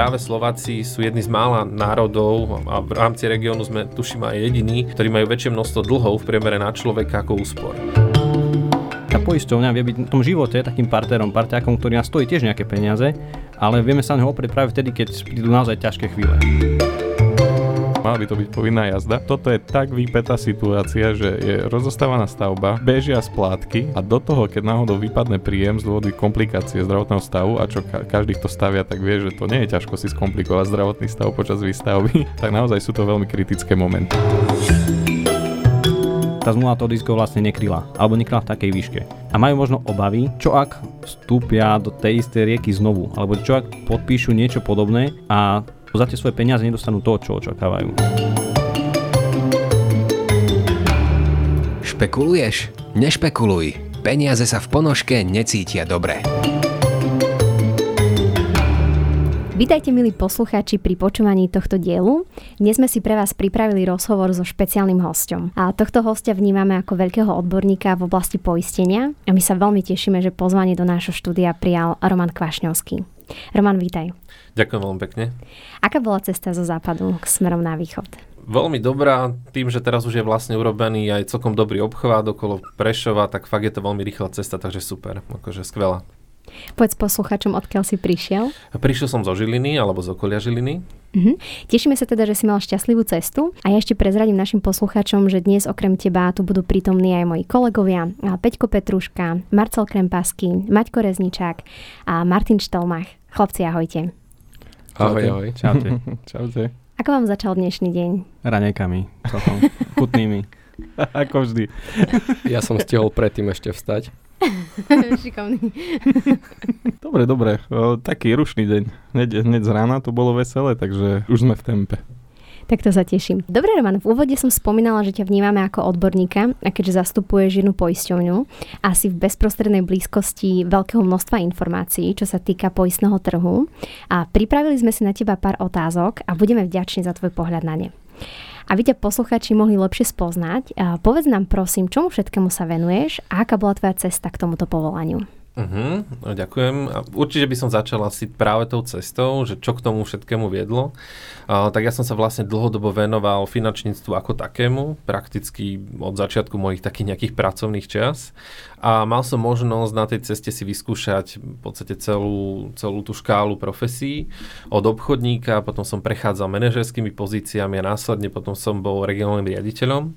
práve Slováci sú jedni z mála národov a v rámci regiónu sme tuším aj jediní, ktorí majú väčšie množstvo dlhov v priemere na človeka ako úspor. Tá poisťovňa vie byť v tom živote takým partnerom, parťákom, ktorý nás stojí tiež nejaké peniaze, ale vieme sa neho oprieť práve vtedy, keď prídu naozaj ťažké chvíle. Mala by to byť povinná jazda. Toto je tak vypetá situácia, že je rozostávaná stavba, bežia splátky a do toho, keď náhodou vypadne príjem z dôvody komplikácie zdravotného stavu a čo ka- každý, kto stavia, tak vie, že to nie je ťažko si skomplikovať zdravotný stav počas výstavby, tak naozaj sú to veľmi kritické momenty tá zmluva to disko vlastne nekryla, alebo nekryla v takej výške. A majú možno obavy, čo ak vstúpia do tej istej rieky znovu, alebo čo ak podpíšu niečo podobné a za tie svoje peniaze nedostanú to, čo očakávajú. Špekuluješ? Nešpekuluj. Peniaze sa v ponožke necítia dobre. Vítajte milí poslucháči pri počúvaní tohto dielu. Dnes sme si pre vás pripravili rozhovor so špeciálnym hostom. A tohto hostia vnímame ako veľkého odborníka v oblasti poistenia a my sa veľmi tešíme, že pozvanie do nášho štúdia prijal Roman Kvašňovský. Roman, vítaj. Ďakujem veľmi pekne. Aká bola cesta zo západu k smerom na východ? Veľmi dobrá, tým, že teraz už je vlastne urobený aj celkom dobrý obchvat okolo Prešova, tak fakt je to veľmi rýchla cesta, takže super, akože skvelá. Povedz posluchačom, odkiaľ si prišiel. Prišiel som zo Žiliny alebo z okolia Žiliny. Uh-huh. Tešíme sa teda, že si mal šťastlivú cestu a ja ešte prezradím našim posluchačom, že dnes okrem teba tu budú prítomní aj moji kolegovia Peťko Petruška, Marcel Krempasky, Maťko Rezničák a Martin Štelmach. Chlapci, ahojte. Ahoj, ahoj. Čaute. Čaute. Ako vám začal dnešný deň? Ranejkami, celkom kutnými. Ako vždy. Ja som stihol predtým ešte vstať. Šikovný. dobre, dobre. O, taký rušný deň. Hneď, hneď z rána to bolo veselé, takže už sme v tempe. Tak to sa teším. Dobre, Roman, v úvode som spomínala, že ťa vnímame ako odborníka a keďže zastupuješ jednu poisťovňu asi v bezprostrednej blízkosti veľkého množstva informácií, čo sa týka poistného trhu a pripravili sme si na teba pár otázok a budeme vďační za tvoj pohľad na ne aby ťa posluchači mohli lepšie spoznať. Povedz nám prosím, čomu všetkému sa venuješ a aká bola tvoja cesta k tomuto povolaniu? Uh-huh, ďakujem. Určite by som začal asi práve tou cestou, že čo k tomu všetkému viedlo. Uh, tak ja som sa vlastne dlhodobo venoval finančníctvu ako takému, prakticky od začiatku mojich takých nejakých pracovných čas. A mal som možnosť na tej ceste si vyskúšať v podstate celú, celú tú škálu profesí. Od obchodníka, potom som prechádzal manažerskými pozíciami a následne potom som bol regionálnym riaditeľom.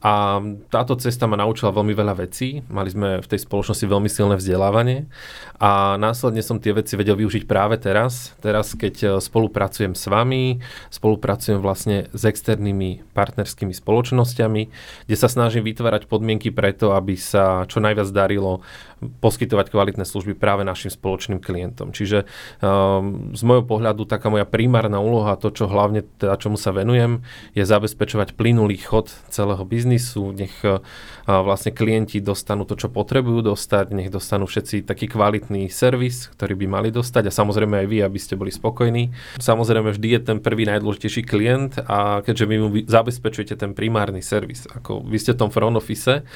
A táto cesta ma naučila veľmi veľa vecí. Mali sme v tej spoločnosti veľmi silné vzdelávanie a následne som tie veci vedel využiť práve teraz. Teraz, keď e, spolupracujem s vami, spolupracujem vlastne s externými partnerskými spoločnosťami, kde sa snažím vytvárať podmienky preto, aby sa čo najviac darilo poskytovať kvalitné služby práve našim spoločným klientom. Čiže um, z môjho pohľadu taká moja primárna úloha, to, čo hlavne teda čomu sa venujem, je zabezpečovať plynulý chod celého biznisu nech eh, vlastne klienti dostanú to, čo potrebujú dostať, nech dostanú všetci taký kvalitný servis, ktorý by mali dostať a samozrejme aj vy, aby ste boli spokojní. Samozrejme vždy je ten prvý najdôležitejší klient a keďže vy mu zabezpečujete ten primárny servis, ako vy ste v tom front office,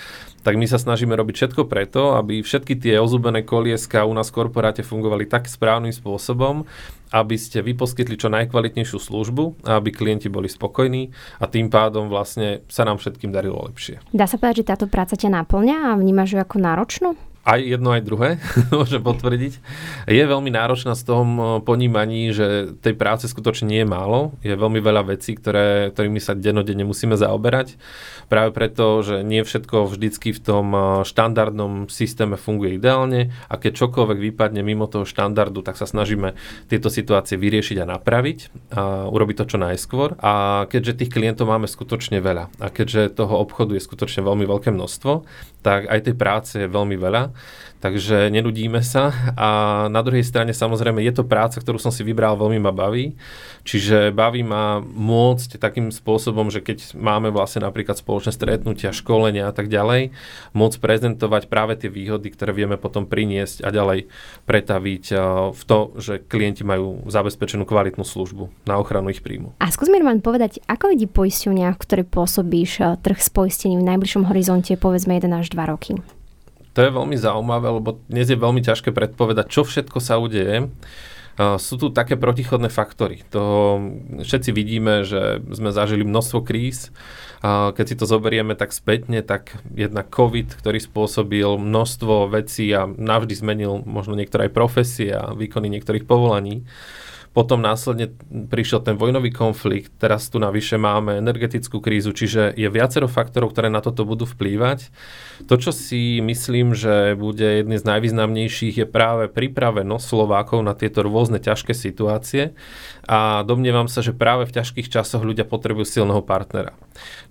tak my sa snažíme robiť všetko preto, aby všetky tie ozubené kolieska u nás v korporáte fungovali tak správnym spôsobom, aby ste vy poskytli čo najkvalitnejšiu službu a aby klienti boli spokojní a tým pádom vlastne sa nám všetkým darilo lepšie. Dá sa povedať, že táto práca ťa naplňa a vnímaš ju ako náročnú? Aj jedno, aj druhé, môžem potvrdiť. Je veľmi náročná z tom eh, ponímaní, že tej práce skutočne nie je málo. Je veľmi veľa vecí, ktoré, ktorými sa denodenne musíme zaoberať. Práve preto, že nie všetko vždycky v tom eh, štandardnom systéme funguje ideálne a keď čokoľvek vypadne mimo toho štandardu, tak sa snažíme tieto situácie vyriešiť a napraviť a urobiť to čo najskôr. A keďže tých klientov máme skutočne veľa a keďže toho obchodu je skutočne veľmi veľké množstvo, tak aj tej práce je veľmi veľa takže nenudíme sa a na druhej strane samozrejme je to práca, ktorú som si vybral, veľmi ma baví, čiže baví ma môcť takým spôsobom, že keď máme vlastne napríklad spoločné stretnutia, školenia a tak ďalej, môcť prezentovať práve tie výhody, ktoré vieme potom priniesť a ďalej pretaviť v to, že klienti majú zabezpečenú kvalitnú službu na ochranu ich príjmu. A skús mi Roman povedať, ako vidí poisťovňa, v pôsobíš trh s poistením v najbližšom horizonte povedzme 1 až 2 roky? To je veľmi zaujímavé, lebo dnes je veľmi ťažké predpovedať, čo všetko sa udeje. sú tu také protichodné faktory. To všetci vidíme, že sme zažili množstvo kríz. Keď si to zoberieme tak spätne, tak jedna COVID, ktorý spôsobil množstvo vecí a navždy zmenil možno niektoré aj profesie a výkony niektorých povolaní. Potom následne prišiel ten vojnový konflikt, teraz tu navyše máme energetickú krízu, čiže je viacero faktorov, ktoré na toto budú vplývať. To, čo si myslím, že bude jedný z najvýznamnejších, je práve pripravenosť Slovákov na tieto rôzne ťažké situácie a domnievam sa, že práve v ťažkých časoch ľudia potrebujú silného partnera.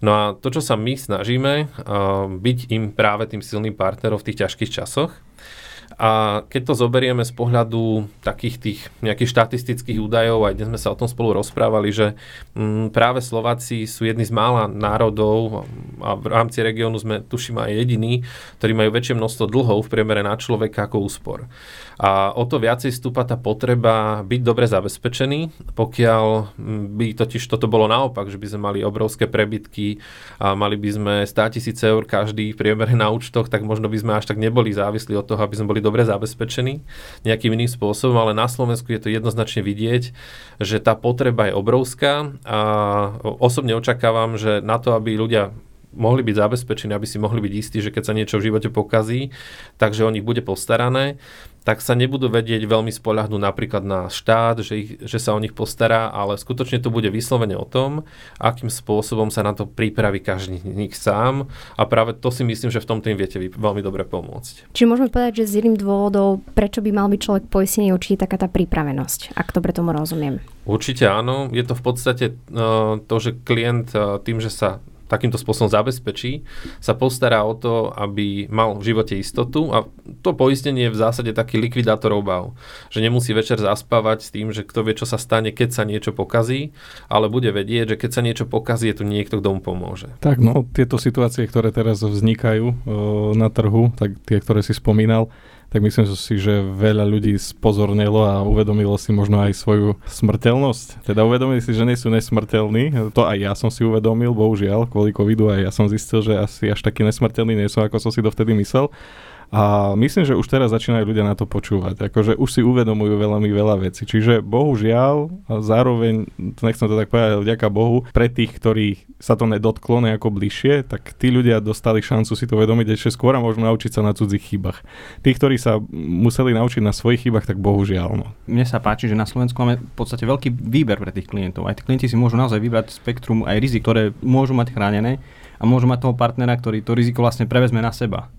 No a to, čo sa my snažíme, byť im práve tým silným partnerom v tých ťažkých časoch, a keď to zoberieme z pohľadu takých tých nejakých štatistických údajov, aj dnes sme sa o tom spolu rozprávali, že m, mm, práve Slováci sú jedni z mála národov a v rámci regiónu sme tuším aj jediní, ktorí majú väčšie množstvo dlhov v priemere na človeka ako úspor. A o to viacej stúpa tá potreba byť dobre zabezpečený, pokiaľ by totiž toto bolo naopak, že by sme mali obrovské prebytky a mali by sme 100 tisíc eur každý priemere na účtoch, tak možno by sme až tak neboli závislí od toho, aby sme boli dobre zabezpečení nejakým iným spôsobom, ale na Slovensku je to jednoznačne vidieť, že tá potreba je obrovská a osobne očakávam, že na to, aby ľudia mohli byť zabezpečení, aby si mohli byť istí, že keď sa niečo v živote pokazí, takže o nich bude postarané, tak sa nebudú vedieť veľmi spoľahnúť napríklad na štát, že, ich, že sa o nich postará, ale skutočne to bude vyslovene o tom, akým spôsobom sa na to pripraví každý z nich sám a práve to si myslím, že v tomto im viete vy veľmi dobre pomôcť. Čiže môžeme povedať, že z jedným dôvodov, prečo by mal byť človek poistený, určite taká tá pripravenosť, ak dobre tomu rozumiem. Určite áno. Je to v podstate uh, to, že klient uh, tým, že sa takýmto spôsobom zabezpečí, sa postará o to, aby mal v živote istotu a to poistenie je v zásade taký likvidátor obav. Že nemusí večer zaspávať s tým, že kto vie, čo sa stane, keď sa niečo pokazí, ale bude vedieť, že keď sa niečo pokazí, je tu niekto, kto mu pomôže. Tak no, tieto situácie, ktoré teraz vznikajú o, na trhu, tak tie, ktoré si spomínal, tak myslím si, že veľa ľudí spozornilo a uvedomilo si možno aj svoju smrteľnosť. Teda uvedomili si, že nie sú nesmrteľní. To aj ja som si uvedomil, bohužiaľ, kvôli covidu aj ja som zistil, že asi až taký nesmrteľný nie som, ako som si dovtedy myslel. A myslím, že už teraz začínajú ľudia na to počúvať. Akože už si uvedomujú veľmi veľa vecí. Čiže bohužiaľ, a zároveň, nechcem to tak povedať, vďaka Bohu, pre tých, ktorí sa to nedotklo nejako bližšie, tak tí ľudia dostali šancu si to uvedomiť ešte skôr a môžu naučiť sa na cudzích chybách. Tí, ktorí sa museli naučiť na svojich chybách, tak bohužiaľ. No. Mne sa páči, že na Slovensku máme v podstate veľký výber pre tých klientov. Aj tí klienti si môžu naozaj vybrať spektrum aj rizik, ktoré môžu mať chránené a môžu mať toho partnera, ktorý to riziko vlastne prevezme na seba.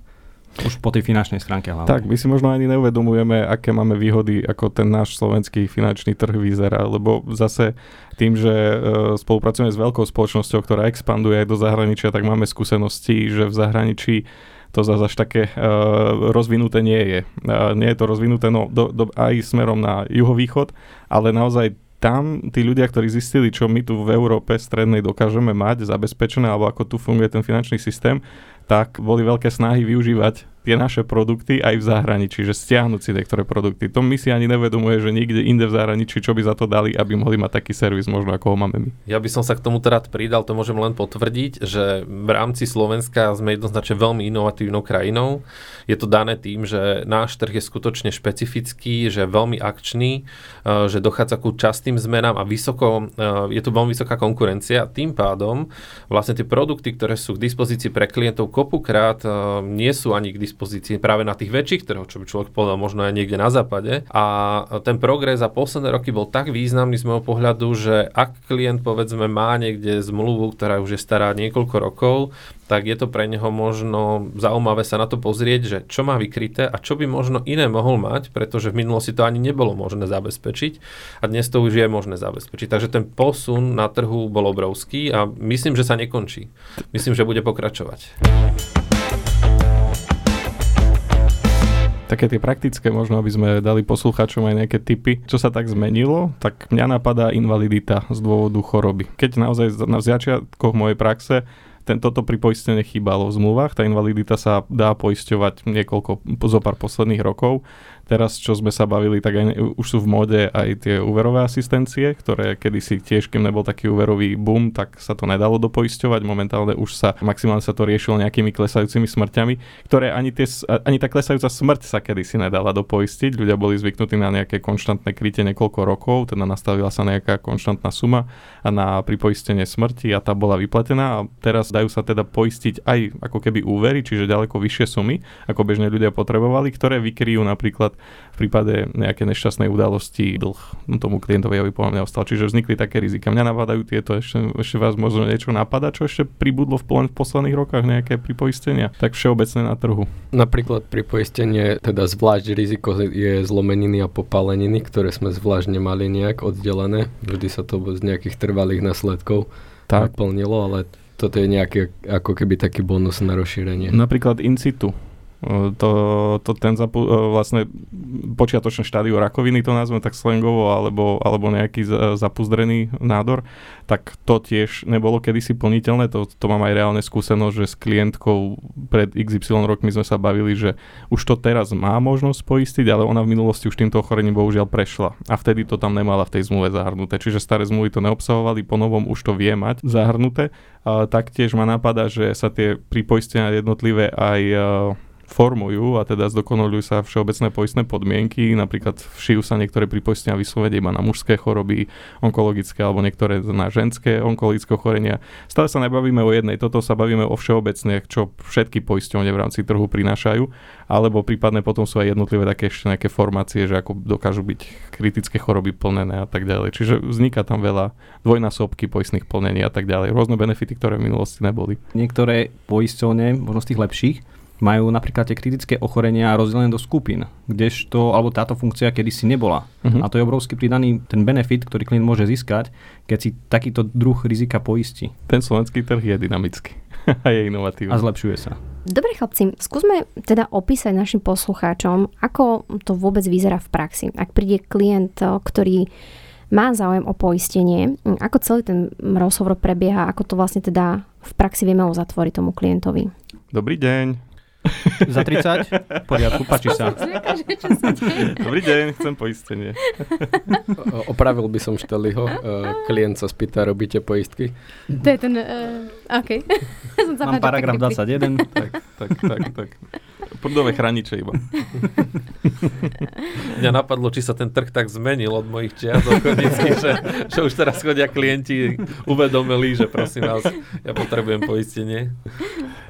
Už po tej finančnej stránke hlavne. Tak, my si možno ani neuvedomujeme, aké máme výhody, ako ten náš slovenský finančný trh vyzerá, lebo zase tým, že e, spolupracujeme s veľkou spoločnosťou, ktorá expanduje aj do zahraničia, tak máme skúsenosti, že v zahraničí to zase až také uh, rozvinuté nie je. Uh, nie je to rozvinuté no, do, do, aj smerom na juhovýchod, ale naozaj tam tí ľudia, ktorí zistili, čo my tu v Európe strednej dokážeme mať zabezpečené, alebo ako tu funguje ten finančný systém, tak boli veľké snahy využívať tie naše produkty aj v zahraničí, že stiahnuť si niektoré produkty. To my si ani nevedomuje, že nikde inde v zahraničí, čo by za to dali, aby mohli mať taký servis, možno ako ho máme my. Ja by som sa k tomu rád pridal, to môžem len potvrdiť, že v rámci Slovenska sme jednoznačne veľmi inovatívnou krajinou. Je to dané tým, že náš trh je skutočne špecifický, že je veľmi akčný, eh, že dochádza ku častým zmenám a vysoko, eh, je tu veľmi vysoká konkurencia. Tým pádom vlastne tie produkty, ktoré sú k dispozícii pre klientov kopukrát eh, nie sú ani k dispozícii dispozícii práve na tých väčších trhoch, čo by človek povedal možno aj niekde na západe. A ten progres za posledné roky bol tak významný z môjho pohľadu, že ak klient povedzme má niekde zmluvu, ktorá už je stará niekoľko rokov, tak je to pre neho možno zaujímavé sa na to pozrieť, že čo má vykryté a čo by možno iné mohol mať, pretože v minulosti to ani nebolo možné zabezpečiť a dnes to už je možné zabezpečiť. Takže ten posun na trhu bol obrovský a myslím, že sa nekončí. Myslím, že bude pokračovať. Také tie praktické, možno aby sme dali poslucháčom aj nejaké tipy, čo sa tak zmenilo, tak mňa napadá invalidita z dôvodu choroby. Keď naozaj na začiatkoch mojej praxe ten, toto pripoistenie chýbalo v zmluvách, tá invalidita sa dá poisťovať niekoľko, zo pár posledných rokov, Teraz, čo sme sa bavili, tak aj, už sú v móde aj tie úverové asistencie, ktoré kedysi tiež, kým nebol taký úverový boom, tak sa to nedalo dopoisťovať. Momentálne už sa maximálne sa to riešilo nejakými klesajúcimi smrťami, ktoré ani, tie, ani tá klesajúca smrť sa kedysi nedala dopoistiť. Ľudia boli zvyknutí na nejaké konštantné krytie niekoľko rokov, teda nastavila sa nejaká konštantná suma a na pripoistenie smrti a tá bola vyplatená a teraz dajú sa teda poistiť aj ako keby úvery, čiže ďaleko vyššie sumy, ako bežne ľudia potrebovali, ktoré vykryjú napríklad v prípade nejaké nešťastnej udalosti dlh tomu klientovi, aby podľa mňa ostal. Čiže vznikli také rizika. Mňa napadajú tieto, ešte, ešte vás možno niečo napadá, čo ešte pribudlo v, v posledných rokoch, nejaké pripoistenia, tak všeobecné na trhu. Napríklad pripoistenie, teda zvlášť riziko je zlomeniny a popáleniny, ktoré sme zvlášť nemali nejak oddelené. Vždy sa to z nejakých trvalých následkov tak. naplnilo, ale toto je nejaký ako keby taký bonus na rozšírenie. Napríklad in situ to, to ten zapu, e, vlastne počiatočné štádiu rakoviny to nazveme tak slangovo, alebo, alebo nejaký zapuzdrený nádor, tak to tiež nebolo kedysi plniteľné. To, to mám aj reálne skúsenosť, že s klientkou pred XY rokmi sme sa bavili, že už to teraz má možnosť poistiť, ale ona v minulosti už týmto ochorením bohužiaľ prešla. A vtedy to tam nemala v tej zmluve zahrnuté. Čiže staré zmluvy to neobsahovali, po novom už to vie mať zahrnuté. A taktiež ma napadá, že sa tie pripoistenia jednotlivé aj formujú a teda zdokonalujú sa všeobecné poistné podmienky, napríklad všijú sa niektoré pripoistenia vyslovene iba na mužské choroby, onkologické alebo niektoré na ženské onkologické ochorenia. Stále sa nebavíme o jednej, toto sa bavíme o všeobecných, čo všetky poisťovne v rámci trhu prinášajú, alebo prípadne potom sú aj jednotlivé také ešte nejaké formácie, že ako dokážu byť kritické choroby plnené a tak ďalej. Čiže vzniká tam veľa dvojnásobky poistných plnení a tak ďalej. Rôzne benefity, ktoré v minulosti neboli. Niektoré poisťovne, možno z tých lepších, majú napríklad tie kritické ochorenia rozdelené do skupín, kdežto, alebo táto funkcia kedysi nebola. Uh-huh. A to je obrovský pridaný ten benefit, ktorý klient môže získať, keď si takýto druh rizika poistí. Ten slovenský trh je dynamický a je inovatívny. A zlepšuje sa. Dobre chlapci, skúsme teda opísať našim poslucháčom, ako to vôbec vyzerá v praxi. Ak príde klient, ktorý má záujem o poistenie, ako celý ten rozhovor prebieha, ako to vlastne teda v praxi vieme uzatvoriť tomu klientovi. Dobrý deň, za 30? V poriadku, páči sa. Dobrý deň, chcem poistenie. Opravil by som Šteliho. E, klient sa spýta, robíte poistky? To je ten... Uh, OK. Mám paragraf 21. tak, tak, tak, tak. Prudové chraniče iba. Mňa napadlo, či sa ten trh tak zmenil od mojich čias že, že už teraz chodia klienti uvedomili, že prosím vás, ja potrebujem poistenie.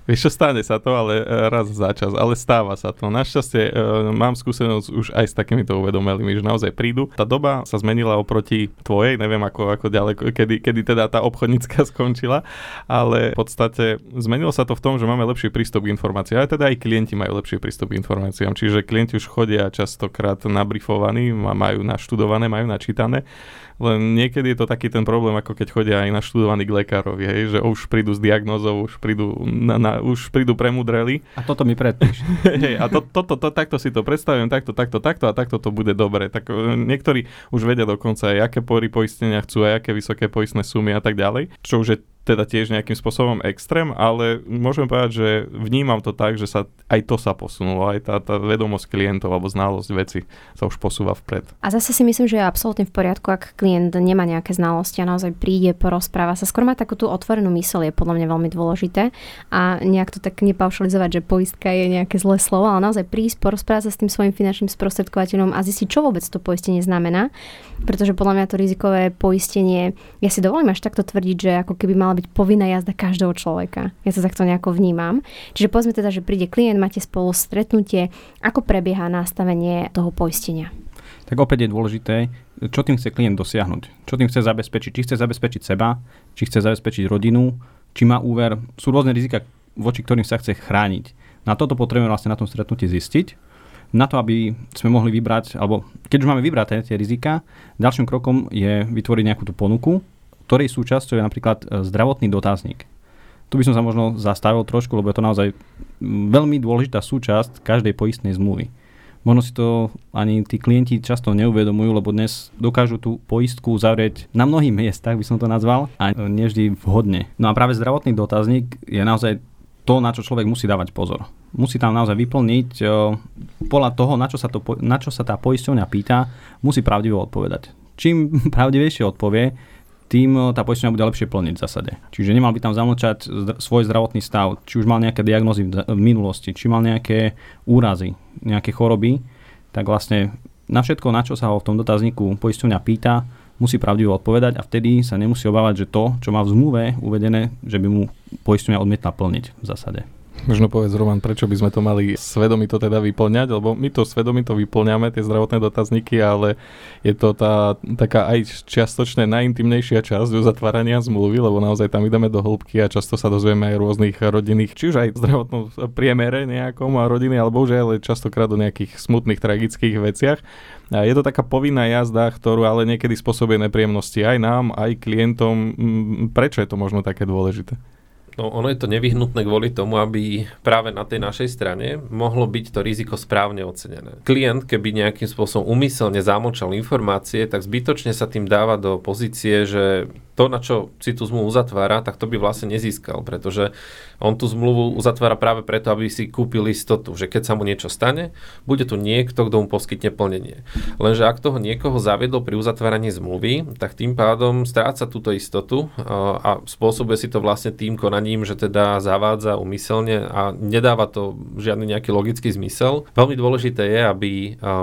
Vieš čo, stane sa to, ale e, raz za čas, ale stáva sa to. Našťastie e, mám skúsenosť už aj s takýmito uvedomelými, že naozaj prídu. Tá doba sa zmenila oproti tvojej, neviem ako, ako ďaleko, kedy, kedy teda tá obchodnícka skončila, ale v podstate zmenilo sa to v tom, že máme lepší prístup k informáciám, ale teda aj klienti majú lepší prístup k informáciám, čiže klienti už chodia častokrát nabrifovaní, majú naštudované, majú načítané len niekedy je to taký ten problém, ako keď chodia aj naštudovaní k lekárovi, hej, že už prídu s diagnózou, už prídu, na, na, už prídu premudreli. A toto mi predpíš. hej, a to, toto, to, to, takto si to predstavujem, takto, takto, takto a takto to bude dobre. Tak e, niektorí už vedia dokonca aj, aké pory poistenia chcú, aj aké vysoké poistné sumy a tak ďalej, čo už je teda tiež nejakým spôsobom extrém, ale môžem povedať, že vnímam to tak, že sa aj to sa posunulo, aj tá, tá vedomosť klientov alebo znalosť veci sa už posúva vpred. A zase si myslím, že je absolútne v poriadku, ak klient nemá nejaké znalosti a naozaj príde, porozpráva sa. Skôr má takú tú otvorenú mysel, je podľa mňa veľmi dôležité a nejak to tak nepaušalizovať, že poistka je nejaké zlé slovo, ale naozaj prísť, porozprávať sa s tým svojim finančným sprostredkovateľom a zistiť, čo vôbec to poistenie znamená, pretože podľa mňa to rizikové poistenie, ja si dovolím až takto tvrdiť, že ako keby mal mala byť povinná jazda každého človeka. Ja sa takto nejako vnímam. Čiže povedzme teda, že príde klient, máte spolu stretnutie, ako prebieha nastavenie toho poistenia. Tak opäť je dôležité, čo tým chce klient dosiahnuť. Čo tým chce zabezpečiť. Či chce zabezpečiť seba, či chce zabezpečiť rodinu, či má úver. Sú rôzne rizika, voči ktorým sa chce chrániť. Na toto potrebujeme vlastne na tom stretnutí zistiť. Na to, aby sme mohli vybrať, alebo keď už máme vybrať tie rizika, ďalším krokom je vytvoriť nejakú tú ponuku, ktorej súčasťou je napríklad e, zdravotný dotazník. Tu by som sa možno zastavil trošku, lebo je to naozaj veľmi dôležitá súčasť každej poistnej zmluvy. Možno si to ani tí klienti často neuvedomujú, lebo dnes dokážu tú poistku zavrieť na mnohých miestach, by som to nazval, a nevždy vhodne. No a práve zdravotný dotazník je naozaj to, na čo človek musí dávať pozor. musí tam naozaj vyplniť podľa toho, na čo sa, to, na čo sa tá poisťovňa pýta, musí pravdivo odpovedať. Čím pravdivejšie odpovie, tým tá poisťovňa bude lepšie plniť v zásade. Čiže nemal by tam zamlčať svoj zdravotný stav, či už mal nejaké diagnózy v minulosti, či mal nejaké úrazy, nejaké choroby, tak vlastne na všetko, na čo sa ho v tom dotazníku poisťovňa pýta, musí pravdivo odpovedať a vtedy sa nemusí obávať, že to, čo má v zmluve uvedené, že by mu poisťovňa odmietla plniť v zásade. Možno povedz, Roman, prečo by sme to mali svedomito teda vyplňať, lebo my to svedomito vyplňame, tie zdravotné dotazníky, ale je to tá taká aj čiastočne najintimnejšia časť uzatvárania zmluvy, lebo naozaj tam ideme do hĺbky a často sa dozvieme aj rôznych rodinných, či už aj zdravotnom priemere nejakom a rodiny, alebo už aj častokrát o nejakých smutných, tragických veciach. A je to taká povinná jazda, ktorú ale niekedy spôsobuje nepríjemnosti aj nám, aj klientom. Prečo je to možno také dôležité? No, ono je to nevyhnutné kvôli tomu, aby práve na tej našej strane mohlo byť to riziko správne ocenené. Klient, keby nejakým spôsobom umyselne zamočal informácie, tak zbytočne sa tým dáva do pozície, že to, na čo si tú zmluvu uzatvára, tak to by vlastne nezískal, pretože on tú zmluvu uzatvára práve preto, aby si kúpil istotu, že keď sa mu niečo stane, bude tu niekto, kto mu poskytne plnenie. Lenže ak toho niekoho zaviedol pri uzatváraní zmluvy, tak tým pádom stráca túto istotu a spôsobuje si to vlastne tým konaním, že teda zavádza umyselne a nedáva to žiadny nejaký logický zmysel. Veľmi dôležité je, aby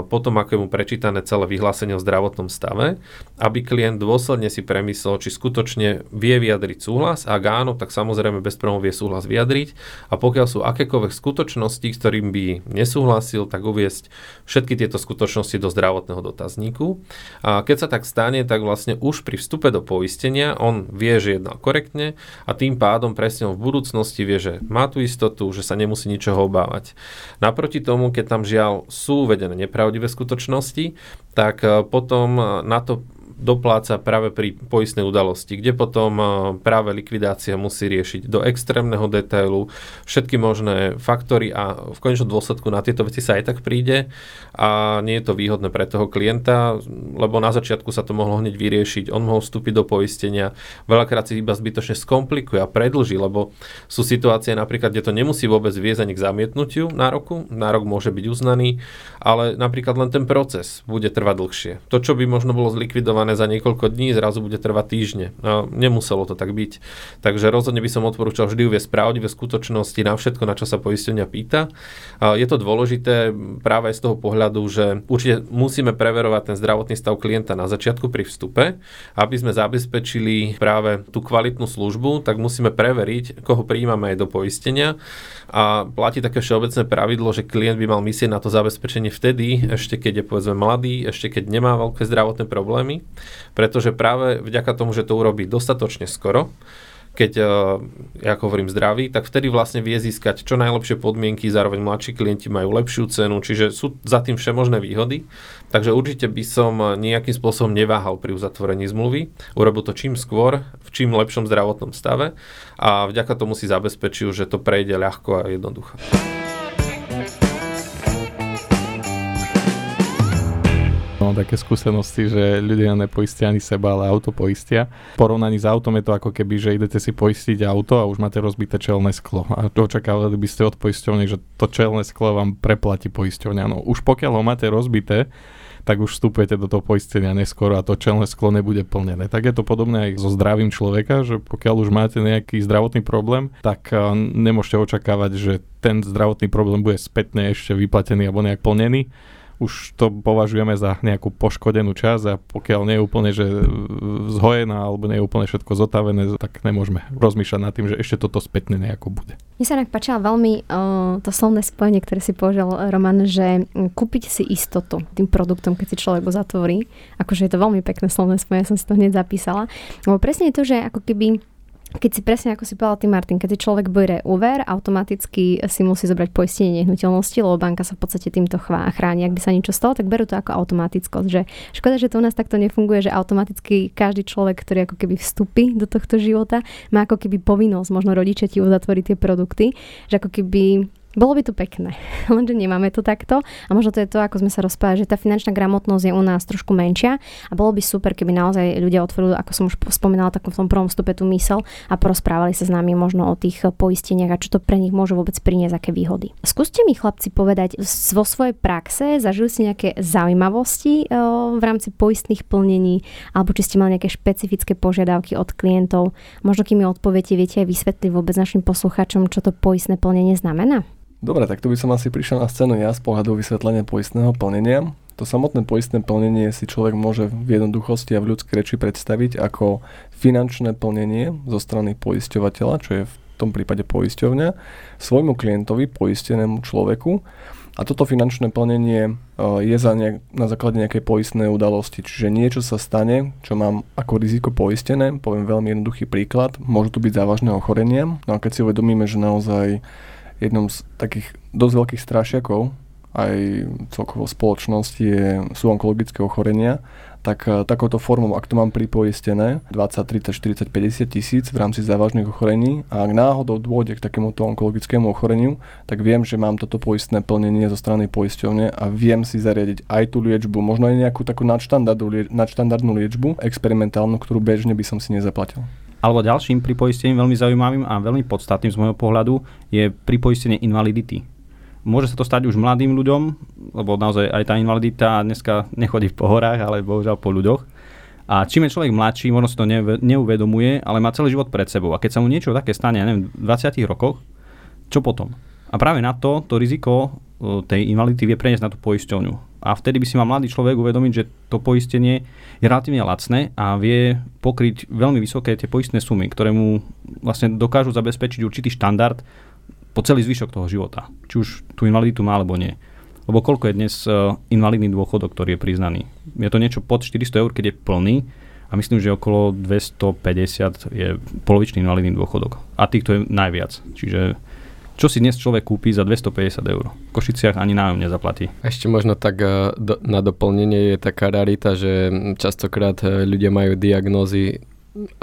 potom, ako je mu prečítané celé vyhlásenie o zdravotnom stave, aby klient dôsledne si premyslel, či skutočne vie vyjadriť súhlas. Ak áno, tak samozrejme bez problémov vie súhlas vyjadriť. A pokiaľ sú akékoľvek skutočnosti, ktorým by nesúhlasil, tak uviesť všetky tieto skutočnosti do zdravotného dotazníku. A keď sa tak stane, tak vlastne už pri vstupe do poistenia on vie, že jednal korektne a tým pádom presne v budúcnosti vie, že má tú istotu, že sa nemusí ničoho obávať. Naproti tomu, keď tam žiaľ sú uvedené nepravdivé skutočnosti, tak eh, potom na to dopláca práve pri poistnej udalosti, kde potom e, práve likvidácia musí riešiť do extrémneho detailu všetky možné faktory a v konečnom dôsledku na tieto veci sa aj tak príde a nie je to výhodné pre toho klienta, lebo na začiatku sa to mohlo hneď vyriešiť, on mohol vstúpiť do poistenia, veľakrát si iba zbytočne skomplikuje a predlží, lebo sú situácie napríklad, kde to nemusí vôbec viesť ani k zamietnutiu nároku, nárok môže byť uznaný, ale napríklad len ten proces bude trvať dlhšie. To, čo by možno bolo zlikvidované vybavené za niekoľko dní, zrazu bude trvať týždne. No, nemuselo to tak byť. Takže rozhodne by som odporúčal vždy uviesť pravdivé skutočnosti na všetko, na čo sa poistenia pýta. Je to dôležité práve z toho pohľadu, že určite musíme preverovať ten zdravotný stav klienta na začiatku pri vstupe. Aby sme zabezpečili práve tú kvalitnú službu, tak musíme preveriť, koho prijímame aj do poistenia. A platí také všeobecné pravidlo, že klient by mal myslieť na to zabezpečenie vtedy, ešte keď je povedzme mladý, ešte keď nemá veľké zdravotné problémy pretože práve vďaka tomu, že to urobí dostatočne skoro, keď, e, ja hovorím, zdraví, tak vtedy vlastne vie získať čo najlepšie podmienky, zároveň mladší klienti majú lepšiu cenu, čiže sú za tým všemožné výhody. Takže určite by som nejakým spôsobom neváhal pri uzatvorení zmluvy, urobil to čím skôr, v čím lepšom zdravotnom stave a vďaka tomu si zabezpečil, že to prejde ľahko a jednoducho. Mám také skúsenosti, že ľudia nepoistia ani seba, ale auto poistia. V porovnaní s autom je to ako keby, že idete si poistiť auto a už máte rozbité čelné sklo. A očakávali by ste od poisťovne, že to čelné sklo vám preplatí poisťovňa. No už pokiaľ ho máte rozbité, tak už vstupujete do toho poistenia neskoro a to čelné sklo nebude plnené. Tak je to podobné aj so zdravím človeka, že pokiaľ už máte nejaký zdravotný problém, tak eh, nemôžete očakávať, že ten zdravotný problém bude spätne ešte vyplatený alebo nejak plnený už to považujeme za nejakú poškodenú časť a pokiaľ nie je úplne že zhojená alebo nie je úplne všetko zotavené, tak nemôžeme rozmýšľať nad tým, že ešte toto spätne nejako bude. Mne sa tak páčilo veľmi uh, to slovné spojenie, ktoré si použil Roman, že kúpiť si istotu tým produktom, keď si človek ho zatvorí. Akože je to veľmi pekné slovné spojenie, ja som si to hneď zapísala. Lebo presne je to, že ako keby keď si presne ako si povedal ty Martin, keď si človek bere úver, automaticky si musí zobrať poistenie nehnuteľnosti, lebo banka sa v podstate týmto chráni. Ak by sa niečo stalo, tak berú to ako automatickosť. Že škoda, že to u nás takto nefunguje, že automaticky každý človek, ktorý ako keby vstupí do tohto života, má ako keby povinnosť, možno rodičia ti uzatvoriť tie produkty, že ako keby Bolo by to pekné, lenže nemáme to takto a možno to je to, ako sme sa rozprávali, že tá finančná gramotnosť je u nás trošku menšia a bolo by super, keby naozaj ľudia otvorili, ako som už spomínala takom v tom prvom stupe tú mysel a porozprávali sa s nami možno o tých poisteniach a čo to pre nich môže vôbec priniesť, aké výhody. Skúste mi chlapci povedať vo svojej praxe, zažili ste nejaké zaujímavosti v rámci poistných plnení alebo či ste mali nejaké špecifické požiadavky od klientov. Možno kým mi odpoviete, viete aj vysvetliť vôbec našim poslucháčom, čo to poistné plnenie znamená? Dobre, tak tu by som asi prišiel na scénu ja z pohľadu vysvetlenia poistného plnenia. To samotné poistné plnenie si človek môže v jednoduchosti a v ľudskej reči predstaviť ako finančné plnenie zo strany poisťovateľa, čo je v tom prípade poisťovňa, svojmu klientovi, poistenému človeku. A toto finančné plnenie e, je za nejak, na základe nejakej poistnej udalosti. Čiže niečo sa stane, čo mám ako riziko poistené. Poviem veľmi jednoduchý príklad. Môžu tu byť závažné ochorenia. No a keď si uvedomíme, že naozaj jednom z takých dosť veľkých strašiakov aj celkovo spoločnosti je, sú onkologické ochorenia, tak uh, takouto formou, ak to mám pripoistené, 20, 30, 40, 50 tisíc v rámci závažných ochorení a ak náhodou dôjde k takémuto onkologickému ochoreniu, tak viem, že mám toto poistné plnenie zo strany poisťovne a viem si zariadiť aj tú liečbu, možno aj nejakú takú nadštandardnú liečbu, experimentálnu, ktorú bežne by som si nezaplatil. Alebo ďalším pripoistením veľmi zaujímavým a veľmi podstatným z môjho pohľadu je pripoistenie invalidity. Môže sa to stať už mladým ľuďom, lebo naozaj aj tá invalidita dneska nechodí po horách, ale bohužiaľ po ľuďoch. A čím je človek mladší, možno si to neuvedomuje, ale má celý život pred sebou. A keď sa mu niečo také stane, ja neviem, v 20 rokoch, čo potom? A práve na to, to riziko tej invalidity vie preniesť na tú poisťovňu a vtedy by si mal mladý človek uvedomiť, že to poistenie je relatívne lacné a vie pokryť veľmi vysoké tie poistné sumy, ktoré mu vlastne dokážu zabezpečiť určitý štandard po celý zvyšok toho života. Či už tú invaliditu má alebo nie. Lebo koľko je dnes e, invalidný dôchodok, ktorý je priznaný? Je to niečo pod 400 eur, keď je plný a myslím, že okolo 250 je polovičný invalidný dôchodok. A týchto je najviac. Čiže čo si dnes človek kúpi za 250 eur? V Košiciach ani nájom nezaplatí. Ešte možno tak do, na doplnenie je taká rarita, že častokrát eh, ľudia majú diagnózy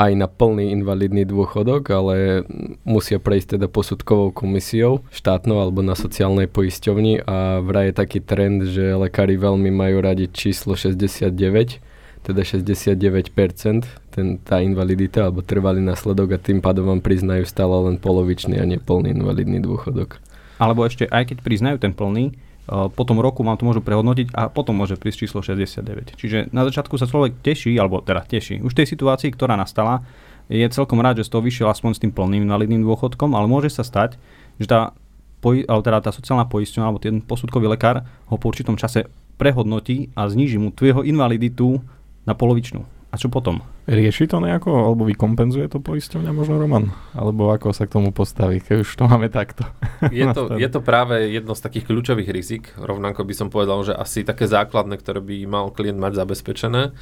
aj na plný invalidný dôchodok, ale musia prejsť teda posudkovou komisiou štátnou alebo na sociálnej poisťovni a vraj je taký trend, že lekári veľmi majú radi číslo 69, teda 69%, ten, tá invalidita alebo trvalý následok a tým pádom vám priznajú stále len polovičný a neplný invalidný dôchodok. Alebo ešte aj keď priznajú ten plný, po tom roku vám to môžu prehodnotiť a potom môže prísť číslo 69. Čiže na začiatku sa človek teší, alebo teda teší, už tej situácii, ktorá nastala, je celkom rád, že z toho vyšiel aspoň s tým plným invalidným dôchodkom, ale môže sa stať, že tá, alebo teda tá sociálna poisťovňa alebo ten posudkový lekár ho po určitom čase prehodnotí a zníži mu tu invaliditu na polovičnú. A čo potom? Rieši to nejako, alebo vykompenzuje to poisťovňa možno Roman? Alebo ako sa k tomu postaví, keď už to máme takto? Je to, je to práve jedno z takých kľúčových rizik, rovnako by som povedal, že asi také základné, ktoré by mal klient mať zabezpečené.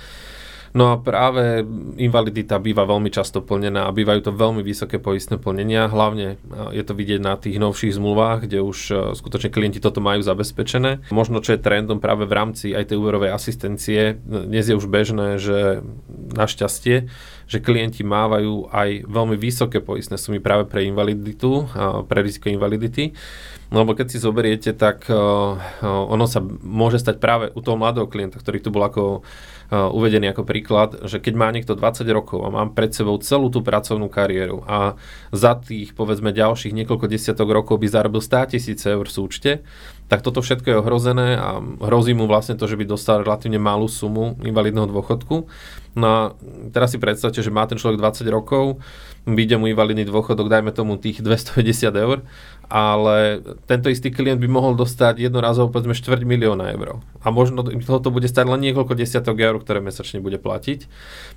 No a práve invalidita býva veľmi často plnená a bývajú to veľmi vysoké poistné plnenia. Hlavne je to vidieť na tých novších zmluvách, kde už e, skutočne klienti toto majú zabezpečené. Možno čo je trendom práve v rámci aj tej úverovej asistencie, dnes je už bežné, že našťastie, že klienti mávajú aj veľmi vysoké poistné sumy práve pre invaliditu, pre riziko invalidity. No lebo keď si zoberiete, tak ono sa môže stať práve u toho mladého klienta, ktorý tu bol ako uvedený ako príklad, že keď má niekto 20 rokov a mám pred sebou celú tú pracovnú kariéru a za tých povedzme ďalších niekoľko desiatok rokov by zarobil 100 tisíce eur v súčte, tak toto všetko je ohrozené a hrozí mu vlastne to, že by dostal relatívne malú sumu invalidného dôchodku. No a teraz si predstavte, že má ten človek 20 rokov, vyjde mu invalidný dôchodok, dajme tomu tých 250 eur ale tento istý klient by mohol dostať jednorazovo povedzme 4 milióna eur. A možno to bude stať len niekoľko desiatok eur, ktoré mesačne bude platiť.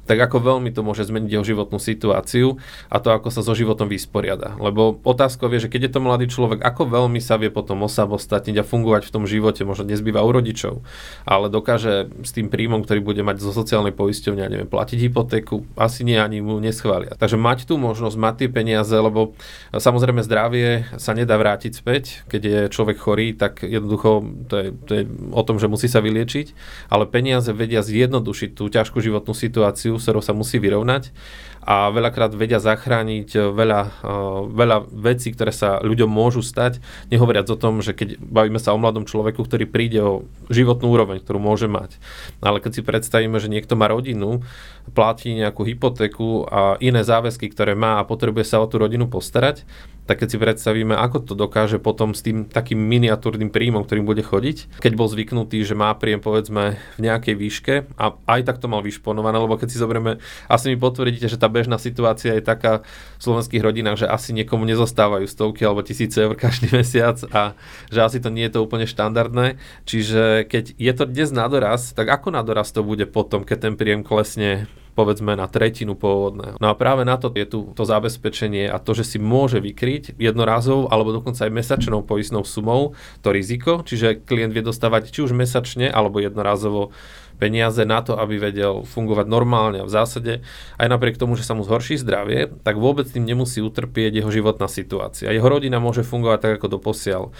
Tak ako veľmi to môže zmeniť jeho životnú situáciu a to, ako sa so životom vysporiada. Lebo otázkou je, že keď je to mladý človek, ako veľmi sa vie potom osamostatniť a fungovať v tom živote, možno nezbýva u rodičov, ale dokáže s tým príjmom, ktorý bude mať zo sociálnej poisťovne, neviem, platiť hypotéku, asi nie ani mu neschvália. Takže mať tú možnosť, mať tie peniaze, lebo samozrejme zdravie sa nedá vrátiť späť, keď je človek chorý, tak jednoducho to je, to je o tom, že musí sa vyliečiť, ale peniaze vedia zjednodušiť tú ťažkú životnú situáciu, s ktorou sa musí vyrovnať. A veľakrát vedia zachrániť eh, veľa, eh, veľa vecí, ktoré sa ľuďom môžu stať, nehovoriac o tom, že keď bavíme sa o mladom človeku, ktorý príde o životnú úroveň, ktorú môže mať. Ale keď si predstavíme, že niekto má rodinu, platí nejakú hypotéku a iné záväzky, ktoré má a potrebuje sa o tú rodinu postarať, tak keď si predstavíme, ako to dokáže potom s tým takým miniatúrnym príjmom, ktorým bude chodiť, keď bol zvyknutý, že má príjem povedzme v nejakej výške a aj tak to mal vyšponované, lebo keď si zoberieme, asi mi potvrdíte, že tá bežná situácia je taká v slovenských rodinách, že asi niekomu nezostávajú stovky alebo tisíce eur každý mesiac a že asi to nie je to úplne štandardné. Čiže keď je to dnes na doraz, tak ako na doraz to bude potom, keď ten príjem klesne povedzme na tretinu pôvodného. No a práve na to je tu to zabezpečenie a to, že si môže vykryť jednorázov alebo dokonca aj mesačnou poistnou sumou to riziko, čiže klient vie dostávať či už mesačne alebo jednorazovo peniaze na to, aby vedel fungovať normálne a v zásade aj napriek tomu, že sa mu zhorší zdravie, tak vôbec tým nemusí utrpieť jeho životná situácia. Jeho rodina môže fungovať tak, ako doposiaľ.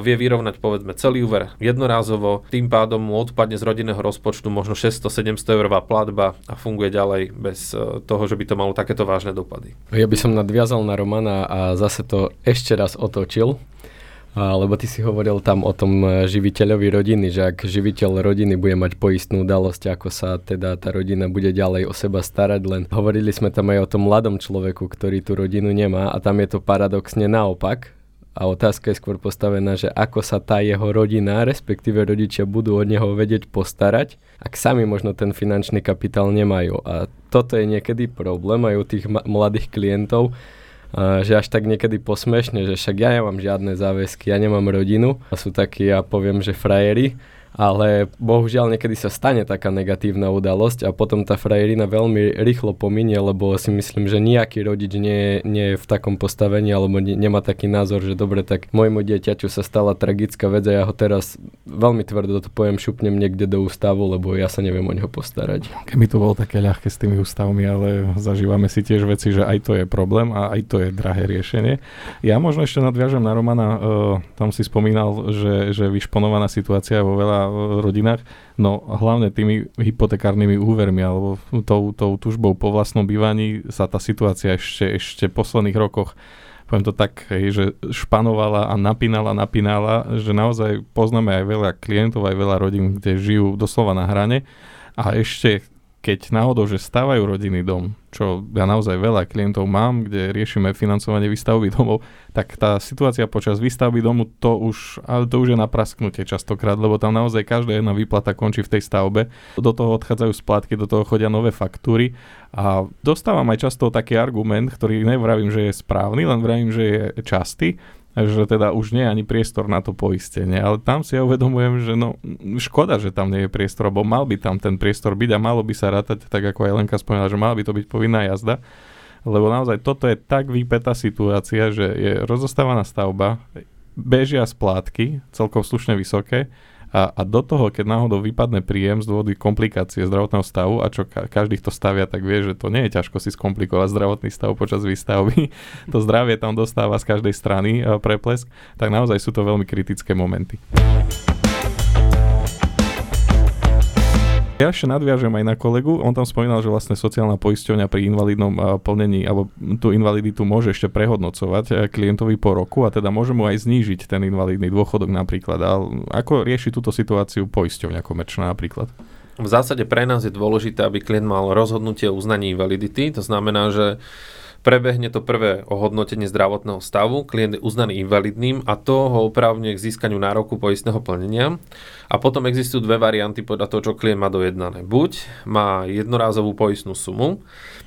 Vie vyrovnať povedzme celý úver jednorázovo, tým pádom mu odpadne z rodinného rozpočtu možno 600-700 eurová platba a funguje ďalej bez e, toho, že by to malo takéto vážne dopady. Ja by som nadviazal na Romana a zase to ešte raz otočil lebo ty si hovoril tam o tom e, živiteľovi rodiny, že ak živiteľ rodiny bude mať poistnú udalosť, ako sa teda tá rodina bude ďalej o seba starať, len hovorili sme tam aj o tom mladom človeku, ktorý tú rodinu nemá a tam je to paradoxne naopak. A otázka je skôr postavená, že ako sa tá jeho rodina, respektíve rodičia budú od neho vedieť postarať, ak sami možno ten finančný kapitál nemajú. A toto je niekedy problém aj u tých mladých klientov, že až tak niekedy posmešne, že však ja nemám žiadne záväzky, ja nemám rodinu. A sú takí, ja poviem, že frajeri, ale bohužiaľ niekedy sa stane taká negatívna udalosť a potom tá frajerina veľmi rýchlo pominie, lebo si myslím, že nejaký rodič nie, nie je v takom postavení alebo ne, nemá taký názor, že dobre, tak môjmu dieťaťu sa stala tragická vec a ja ho teraz veľmi tvrdo to poviem, šupnem niekde do ústavu, lebo ja sa neviem o neho postarať. Keby to bolo také ľahké s tými ústavmi, ale zažívame si tiež veci, že aj to je problém a aj to je drahé riešenie. Ja možno ešte nadviažem na Romana, uh, tam si spomínal, že, že vyšponovaná situácia vo veľa rodinách, no hlavne tými hypotekárnymi úvermi alebo tou, tou tužbou po vlastnom bývaní sa tá situácia ešte, ešte v posledných rokoch poviem to tak, že španovala a napínala, napínala, že naozaj poznáme aj veľa klientov, aj veľa rodín, kde žijú doslova na hrane. A ešte keď náhodou, že stávajú rodinný dom, čo ja naozaj veľa klientov mám, kde riešime financovanie výstavby domov, tak tá situácia počas výstavby domu, to už, ale to už je na prasknutie častokrát, lebo tam naozaj každá jedna výplata končí v tej stavbe. Do toho odchádzajú splátky, do toho chodia nové faktúry a dostávam aj často taký argument, ktorý nevravím, že je správny, len vravím, že je častý, že teda už nie je ani priestor na to poistenie. Ale tam si ja uvedomujem, že no škoda, že tam nie je priestor, lebo mal by tam ten priestor byť a malo by sa rátať, tak ako aj Lenka spomínala, že mala by to byť povinná jazda. Lebo naozaj toto je tak vypetá situácia, že je rozostávaná stavba, bežia splátky, celkom slušne vysoké, a, a do toho, keď náhodou vypadne príjem z dôvody komplikácie zdravotného stavu, a čo ka- každý, kto stavia, tak vie, že to nie je ťažko si skomplikovať zdravotný stav počas výstavby, to zdravie tam dostáva z každej strany preplesk, tak naozaj sú to veľmi kritické momenty. Ja ešte nadviažem aj na kolegu, on tam spomínal, že vlastne sociálna poisťovňa pri invalidnom plnení alebo tú invaliditu môže ešte prehodnocovať klientovi po roku a teda môže mu aj znížiť ten invalidný dôchodok napríklad. A ako rieši túto situáciu poisťovňa komerčná napríklad? V zásade pre nás je dôležité, aby klient mal rozhodnutie o uznaní invalidity. To znamená, že Prebehne to prvé ohodnotenie zdravotného stavu, klient je uznaný invalidným a to ho oprávňuje k získaniu nároku poistného plnenia. A potom existujú dve varianty podľa toho, čo klient má dojednané. Buď má jednorázovú poistnú sumu,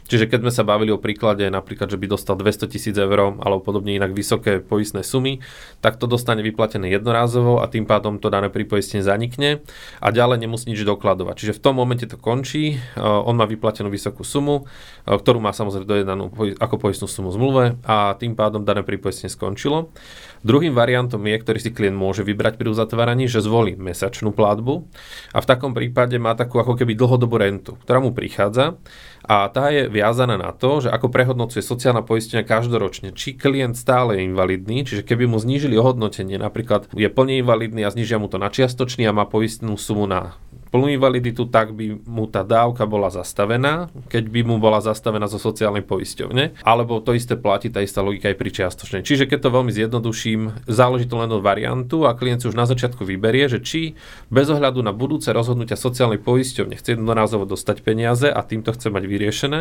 Čiže keď sme sa bavili o príklade napríklad, že by dostal 200 tisíc eur alebo podobne inak vysoké poistné sumy, tak to dostane vyplatené jednorázovo a tým pádom to dané pripoistenie zanikne a ďalej nemusí nič dokladovať. Čiže v tom momente to končí, on má vyplatenú vysokú sumu, ktorú má samozrejme dojednanú ako poistnú sumu zmluve a tým pádom dané pripoistenie skončilo. Druhým variantom je, ktorý si klient môže vybrať pri uzatváraní, že zvolí mesačnú platbu a v takom prípade má takú ako keby dlhodobú rentu, ktorá mu prichádza a tá je viazaná na to, že ako prehodnocuje sociálna poistenia každoročne, či klient stále je invalidný, čiže keby mu znížili ohodnotenie, napríklad je plne invalidný a znižia mu to na čiastočný a má poistnú sumu na plnú invaliditu, tak by mu tá dávka bola zastavená, keď by mu bola zastavená zo sociálnej poisťovne, alebo to isté platí, tá istá logika aj pri čiastočnej. Čiže keď to veľmi zjednoduším, záleží to len od variantu a klient si už na začiatku vyberie, že či bez ohľadu na budúce rozhodnutia sociálnej poisťovne chce jednorázovo dostať peniaze a týmto chce mať vyriešené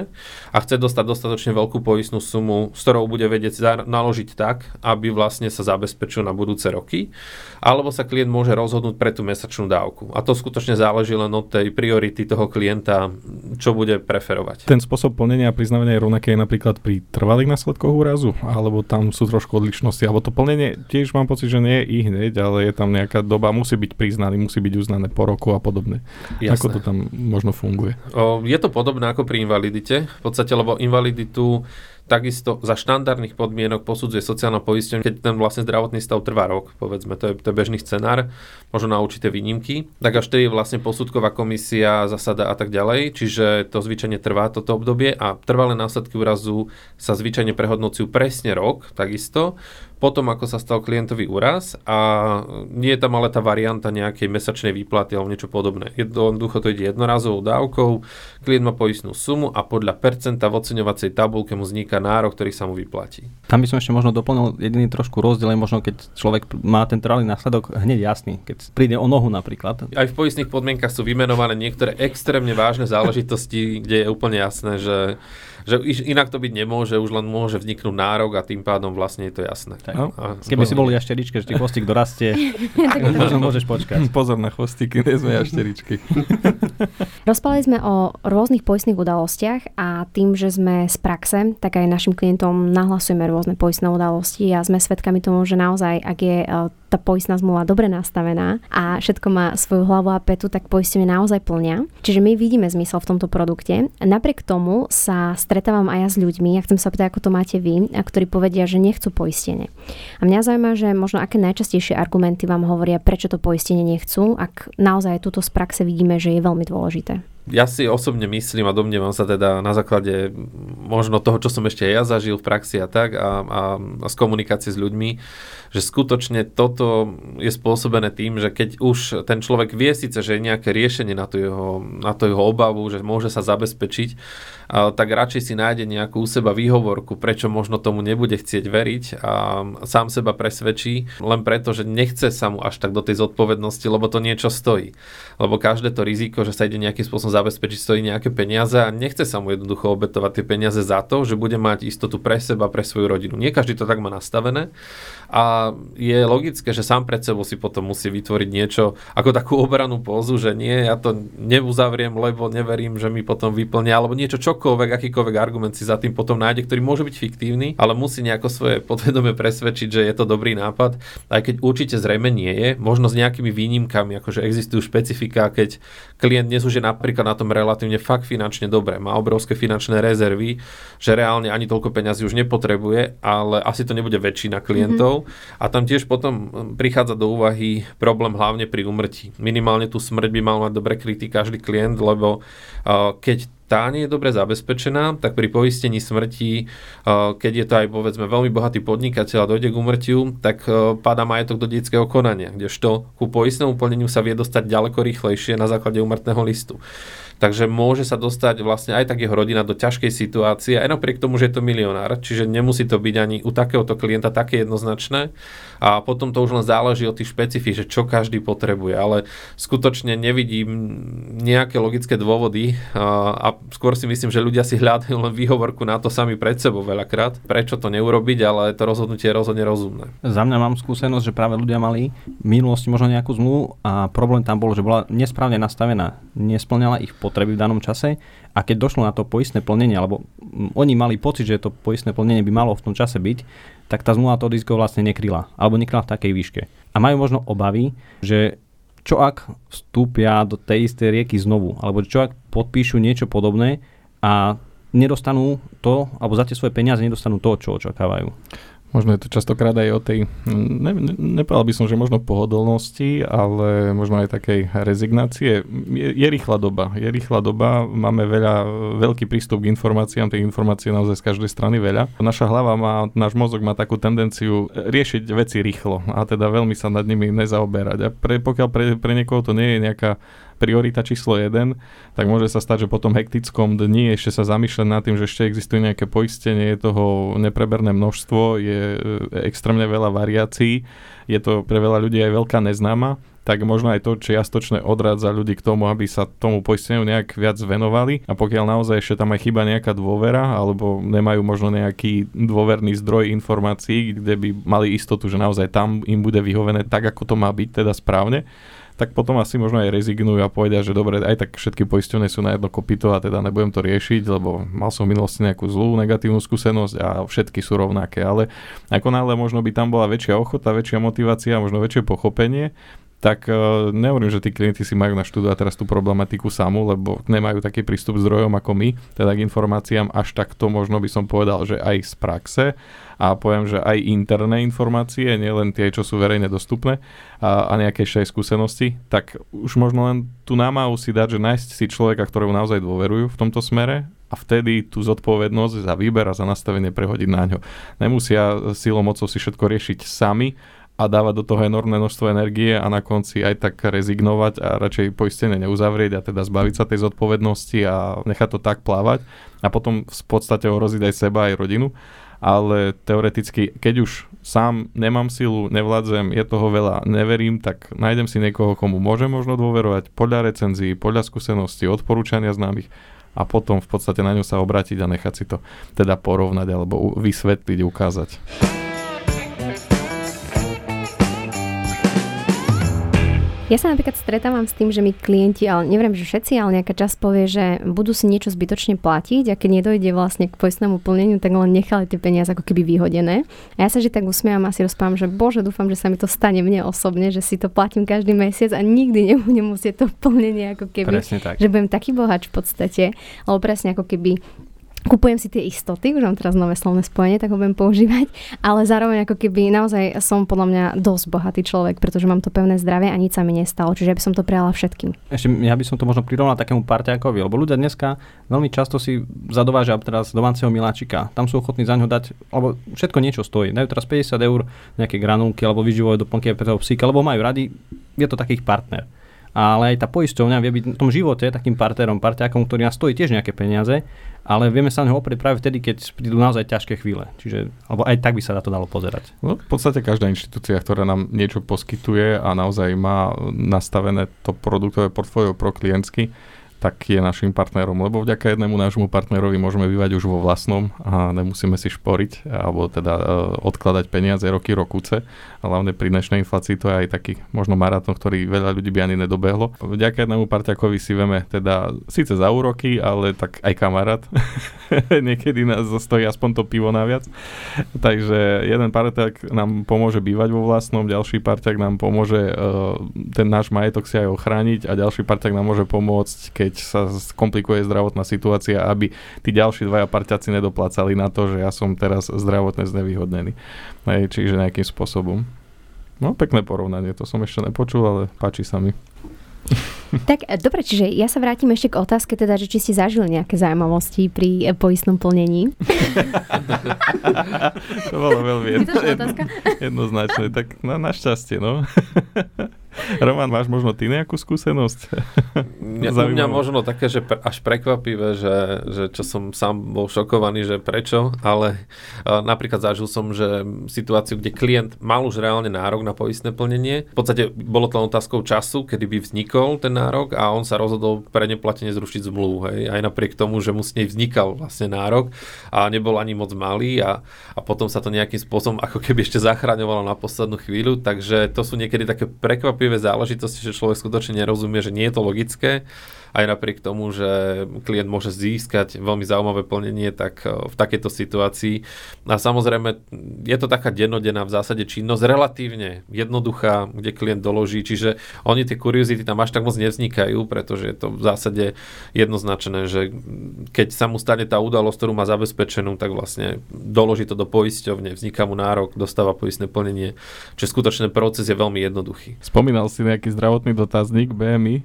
a chce dostať dostatočne veľkú poistnú sumu, s ktorou bude vedieť naložiť tak, aby vlastne sa zabezpečil na budúce roky, alebo sa klient môže rozhodnúť pre tú mesačnú dávku. A to skutočne záleží záleží len od tej priority toho klienta, čo bude preferovať. Ten spôsob plnenia a priznávania je rovnaký aj napríklad pri trvalých následkoch úrazu, alebo tam sú trošku odlišnosti, alebo to plnenie tiež mám pocit, že nie je i hneď, ale je tam nejaká doba, musí byť priznaný, musí byť uznané po roku a podobne. Jasné. Ako to tam možno funguje? O, je to podobné ako pri invalidite, v podstate, lebo invaliditu takisto za štandardných podmienok posudzuje sociálna poistenie, keď ten vlastne zdravotný stav trvá rok, povedzme, to je, to je bežný scenár, možno na určité výnimky, tak až je vlastne posudková komisia, zasada a tak ďalej, čiže to zvyčajne trvá toto obdobie a trvalé následky úrazu sa zvyčajne prehodnocujú presne rok, takisto, potom ako sa stal klientový úraz a nie je tam ale tá varianta nejakej mesačnej výplaty alebo niečo podobné. Jednoducho to ide jednorazovou dávkou, klient má poistnú sumu a podľa percenta v oceňovacej tabulke mu vzniká nárok, ktorý sa mu vyplatí. Tam by som ešte možno doplnil jediný trošku rozdiel, možno keď človek má ten trvalý následok hneď jasný, keď príde o nohu napríklad. Aj v poistných podmienkach sú vymenované niektoré extrémne vážne záležitosti, kde je úplne jasné, že že inak to byť nemôže, už len môže vzniknúť nárok a tým pádom vlastne je to jasné. Tak. No. A Keby si boli jašteričke, že ty chvostík dorastie, možno môžeš počkať. Pozor na chvostíky, nie sme jašteričky. Rozprávali sme o rôznych poistných udalostiach a tým, že sme z praxe, tak aj našim klientom nahlasujeme rôzne poistné udalosti a sme svedkami tomu, že naozaj, ak je e, tá poistná zmluva dobre nastavená a všetko má svoju hlavu a petu, tak poistenie naozaj plňa. Čiže my vidíme zmysel v tomto produkte. Napriek tomu sa stretávam aj ja s ľuďmi, ja chcem sa opýtať, ako to máte vy, a ktorí povedia, že nechcú poistenie. A mňa zaujíma, že možno aké najčastejšie argumenty vám hovoria, prečo to poistenie nechcú, ak naozaj túto z praxe vidíme, že je veľmi dôležité ja si osobne myslím a domnievam sa teda na základe možno toho, čo som ešte ja zažil v praxi a tak a, a, a z komunikácie s ľuďmi, že skutočne toto je spôsobené tým, že keď už ten človek vie síce, že je nejaké riešenie na tú jeho, na tú jeho obavu, že môže sa zabezpečiť, tak radšej si nájde nejakú u seba výhovorku, prečo možno tomu nebude chcieť veriť a sám seba presvedčí, len preto, že nechce sa mu až tak do tej zodpovednosti, lebo to niečo stojí. Lebo každé to riziko, že sa ide nejakým spôsobom zabezpečiť, stojí nejaké peniaze a nechce sa mu jednoducho obetovať tie peniaze za to, že bude mať istotu pre seba, pre svoju rodinu. Nie každý to tak má nastavené a je logické, že sám pred sebou si potom musí vytvoriť niečo ako takú obranú pózu, že nie, ja to neuzavriem, lebo neverím, že mi potom vyplnia, alebo niečo čokoľvek, akýkoľvek argument si za tým potom nájde, ktorý môže byť fiktívny, ale musí nejako svoje podvedome presvedčiť, že je to dobrý nápad, aj keď určite zrejme nie je, možno s nejakými výnimkami, akože existujú špecifika, keď klient dnes už je napríklad na tom relatívne fakt finančne dobre, má obrovské finančné rezervy, že reálne ani toľko peňazí už nepotrebuje, ale asi to nebude väčšina klientov. Mm-hmm. A tam tiež potom hm, prichádza do úvahy problém hlavne pri umrtí. Minimálne tú smrť by mal mať dobre krytý každý klient, lebo keď tá nie je dobre zabezpečená, tak pri poistení smrti, keď je to aj povedzme veľmi bohatý podnikateľ a dojde k umrtiu, tak padá majetok do detského konania, kdežto ku poistnému plneniu sa vie dostať ďaleko rýchlejšie na základe umrtného listu. Takže môže sa dostať vlastne aj tak jeho rodina do ťažkej situácie, aj napriek tomu, že je to milionár. Čiže nemusí to byť ani u takéhoto klienta také jednoznačné. A potom to už len záleží od tých špecifí, že čo každý potrebuje. Ale skutočne nevidím nejaké logické dôvody a, a skôr si myslím, že ľudia si hľadajú len výhovorku na to sami pred sebou veľakrát. Prečo to neurobiť, ale to rozhodnutie je rozhodne rozumné. Za mňa mám skúsenosť, že práve ľudia mali v minulosti možno nejakú zmluvu a problém tam bol, že bola nesprávne nastavená. Nesplňala ich potreby v danom čase a keď došlo na to poistné plnenie, alebo oni mali pocit, že to poistné plnenie by malo v tom čase byť, tak tá zmluva to riziko vlastne nekryla, alebo nekryla v takej výške. A majú možno obavy, že čo ak vstúpia do tej istej rieky znovu, alebo čo ak podpíšu niečo podobné a nedostanú to, alebo za tie svoje peniaze nedostanú to, čo očakávajú. Možno je to častokrát aj o tej, ne, ne, nepovedal by som, že možno pohodlnosti, ale možno aj takej rezignácie. Je, je rýchla doba, je rýchla doba, máme veľa, veľký prístup k informáciám, tej informácie naozaj z každej strany veľa. Naša hlava má, náš mozog má takú tendenciu riešiť veci rýchlo a teda veľmi sa nad nimi nezaoberať. A pre, pokiaľ pre, pre niekoho to nie je nejaká priorita číslo 1, tak môže sa stať, že po tom hektickom dni ešte sa zamýšľať nad tým, že ešte existuje nejaké poistenie, je toho nepreberné množstvo, je e, extrémne veľa variácií, je to pre veľa ľudí aj veľká neznáma, tak možno aj to čiastočne odrádza ľudí k tomu, aby sa tomu poisteniu nejak viac venovali. A pokiaľ naozaj ešte tam aj chyba nejaká dôvera alebo nemajú možno nejaký dôverný zdroj informácií, kde by mali istotu, že naozaj tam im bude vyhovené tak, ako to má byť, teda správne, tak potom asi možno aj rezignujú a povedia, že dobre, aj tak všetky poisťovne sú na jedno kopito a teda nebudem to riešiť, lebo mal som v minulosti nejakú zlú negatívnu skúsenosť a všetky sú rovnaké. Ale ako náhle možno by tam bola väčšia ochota, väčšia motivácia, možno väčšie pochopenie, tak uh, nehovorím, že tí klienti si majú naštudovať teraz tú problematiku samú, lebo nemajú taký prístup zdrojom ako my, teda k informáciám až takto možno by som povedal, že aj z praxe a poviem, že aj interné informácie, nielen tie, čo sú verejne dostupné a, a nejaké ešte aj skúsenosti, tak už možno len tú námahu si dať, že nájsť si človeka, ktorému naozaj dôverujú v tomto smere a vtedy tú zodpovednosť za výber a za nastavenie prehodiť na ňo. Nemusia silou mocou si všetko riešiť sami, a dávať do toho enormné množstvo energie a na konci aj tak rezignovať a radšej poistenie neuzavrieť a teda zbaviť sa tej zodpovednosti a nechať to tak plávať a potom v podstate ohroziť aj seba, aj rodinu. Ale teoreticky, keď už sám nemám silu, nevládzem, je toho veľa, neverím, tak nájdem si niekoho, komu môžem možno dôverovať podľa recenzií, podľa skúseností, odporúčania známych a potom v podstate na ňu sa obrátiť a nechať si to teda porovnať alebo vysvetliť, ukázať. Ja sa napríklad stretávam s tým, že mi klienti, ale neviem, že všetci, ale nejaká časť povie, že budú si niečo zbytočne platiť a keď nedojde vlastne k poistnému plneniu, tak len nechali tie peniaze ako keby vyhodené. A ja sa že tak usmievam a si rozprávam, že bože, dúfam, že sa mi to stane mne osobne, že si to platím každý mesiac a nikdy nebudem musieť to plnenie ako keby, tak. že budem taký bohač v podstate, alebo presne ako keby kupujem si tie istoty, už mám teraz nové slovné spojenie, tak ho budem používať, ale zároveň ako keby naozaj som podľa mňa dosť bohatý človek, pretože mám to pevné zdravie a nič sa mi nestalo, čiže by som to prijala všetkým. Ešte ja by som to možno prirovnal takému parťákovi, lebo ľudia dneska veľmi často si zadovážia teraz domáceho miláčika. Tam sú ochotní za ňo dať, alebo všetko niečo stojí. Dajú teraz 50 eur nejaké granulky alebo vyživové doplnky pre toho psíka, lebo majú rady, je to takých partner ale aj tá poisťovňa vie byť v tom živote takým partnerom, parťákom, ktorý nás stojí tiež nejaké peniaze, ale vieme sa neho oprieť práve vtedy, keď prídu naozaj ťažké chvíle. Čiže, alebo aj tak by sa na to dalo pozerať. No, v podstate každá inštitúcia, ktorá nám niečo poskytuje a naozaj má nastavené to produktové portfólio pro klientsky, tak je našim partnerom, lebo vďaka jednému nášmu partnerovi môžeme bývať už vo vlastnom a nemusíme si šporiť alebo teda uh, odkladať peniaze roky, rokúce. A hlavne pri dnešnej inflácii to je aj taký možno maratón, ktorý veľa ľudí by ani nedobehlo. Vďaka jednému parťakovi si vieme teda síce za úroky, ale tak aj kamarát. Niekedy nás stojí aspoň to pivo naviac. Takže jeden parťak nám pomôže bývať vo vlastnom, ďalší parťak nám pomôže uh, ten náš majetok si aj ochrániť a ďalší parťak nám môže pomôcť, keď keď sa komplikuje zdravotná situácia, aby tí ďalší dvaja parťaci nedoplácali na to, že ja som teraz zdravotne znevýhodnený. Hej, čiže nejakým spôsobom. No, pekné porovnanie, to som ešte nepočul, ale páči sa mi. Tak e, dobre, čiže ja sa vrátim ešte k otázke, teda, že či ste zažili nejaké zaujímavosti pri e, poistnom plnení. to bolo veľmi jedno, jedno, jednoznačné, tak na, našťastie, no. Roman, máš možno ty nejakú skúsenosť? Ja, u mňa možno také, že až prekvapivé, že, že čo som sám bol šokovaný, že prečo, ale uh, napríklad zažil som, že situáciu, kde klient mal už reálne nárok na poistné plnenie. V podstate bolo to len otázkou času, kedy by vznikol ten nárok a on sa rozhodol pre neplatenie zrušiť zmluvu. Hej. Aj napriek tomu, že mu s nej vznikal vlastne nárok a nebol ani moc malý a, a potom sa to nejakým spôsobom ako keby ešte zachraňovalo na poslednú chvíľu, takže to sú niekedy také prekvapivé záležitosti, že človek skutočne nerozumie, že nie je to logické aj napriek tomu, že klient môže získať veľmi zaujímavé plnenie, tak v takejto situácii. A samozrejme, je to taká dennodenná v zásade činnosť, relatívne jednoduchá, kde klient doloží, čiže oni tie kuriozity tam až tak moc nevznikajú, pretože je to v zásade jednoznačné, že keď sa mu stane tá udalosť, ktorú má zabezpečenú, tak vlastne doloží to do poisťovne, vzniká mu nárok, dostáva poistné plnenie, čiže skutočný proces je veľmi jednoduchý. Spomínal si nejaký zdravotný dotazník BMI?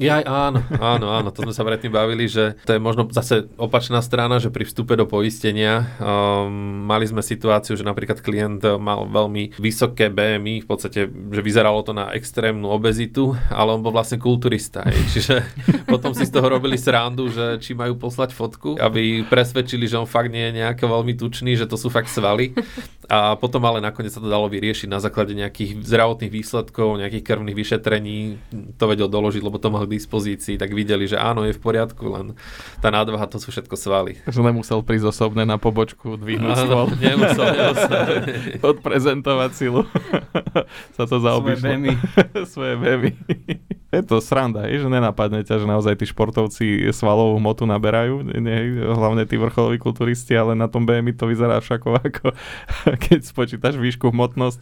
Ja, áno, áno, áno, to sme sa predtým bavili, že to je možno zase opačná strana, že pri vstupe do poistenia um, mali sme situáciu, že napríklad klient mal veľmi vysoké BMI, v podstate, že vyzeralo to na extrémnu obezitu, ale on bol vlastne kulturista. Aj. Čiže potom si z toho robili srandu, že či majú poslať fotku, aby presvedčili, že on fakt nie je nejaký veľmi tučný, že to sú fakt svaly. A potom ale nakoniec sa to dalo vyriešiť na základe nejakých zdravotných výsledkov, nejakých krvných vyšetrení, to vedel doložiť, lebo to mal dispozícii, tak videli, že áno, je v poriadku, len tá nadvaha to sú všetko svaly. Že nemusel prísť osobne na pobočku, dvihnúť stôl. Nemusel, nemusel. Odprezentovať silu. sa to zaobišlo. Svoje bémy. Svoje bémy. Je to sranda, je, že nenapadne ťa, že naozaj tí športovci svalovú motu naberajú, nie, hlavne tí vrcholoví kulturisti, ale na tom BMI to vyzerá však ako keď spočítaš výšku hmotnosť,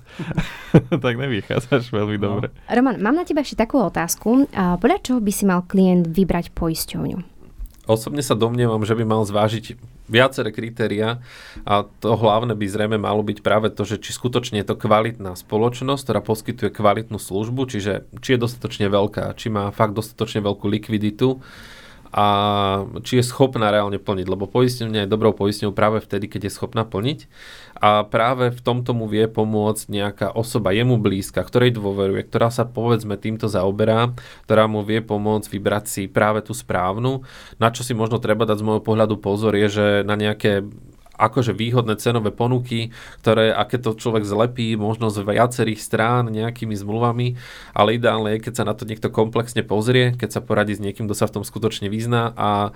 tak nevychádzaš veľmi no. dobre. Roman, mám na teba ešte takú otázku. Podľa čoho by si mal klient vybrať poisťovňu? Osobne sa domnievam, že by mal zvážiť viaceré kritéria a to hlavné by zrejme malo byť práve to, že či skutočne je to kvalitná spoločnosť, ktorá poskytuje kvalitnú službu, čiže či je dostatočne veľká, či má fakt dostatočne veľkú likviditu, a či je schopná reálne plniť, lebo poistenie je dobrou poistňou práve vtedy, keď je schopná plniť a práve v tomto mu vie pomôcť nejaká osoba jemu blízka, ktorej dôveruje, ktorá sa povedzme týmto zaoberá, ktorá mu vie pomôcť vybrať si práve tú správnu. Na čo si možno treba dať z môjho pohľadu pozor je, že na nejaké akože výhodné cenové ponuky, ktoré, aké to človek zlepí, možno z viacerých strán nejakými zmluvami, ale ideálne je, keď sa na to niekto komplexne pozrie, keď sa poradí s niekým, kto sa v tom skutočne vyzná a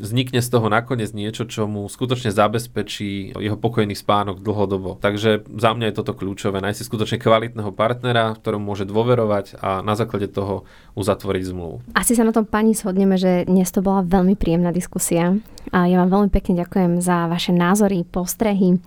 vznikne z toho nakoniec niečo, čo mu skutočne zabezpečí jeho pokojný spánok dlhodobo. Takže za mňa je toto kľúčové, nájsť si skutočne kvalitného partnera, ktorom môže dôverovať a na základe toho uzatvoriť zmluvu. Asi sa na tom pani shodneme, že dnes to bola veľmi príjemná diskusia. A ja vám veľmi pekne ďakujem za vaše názory, postrehy.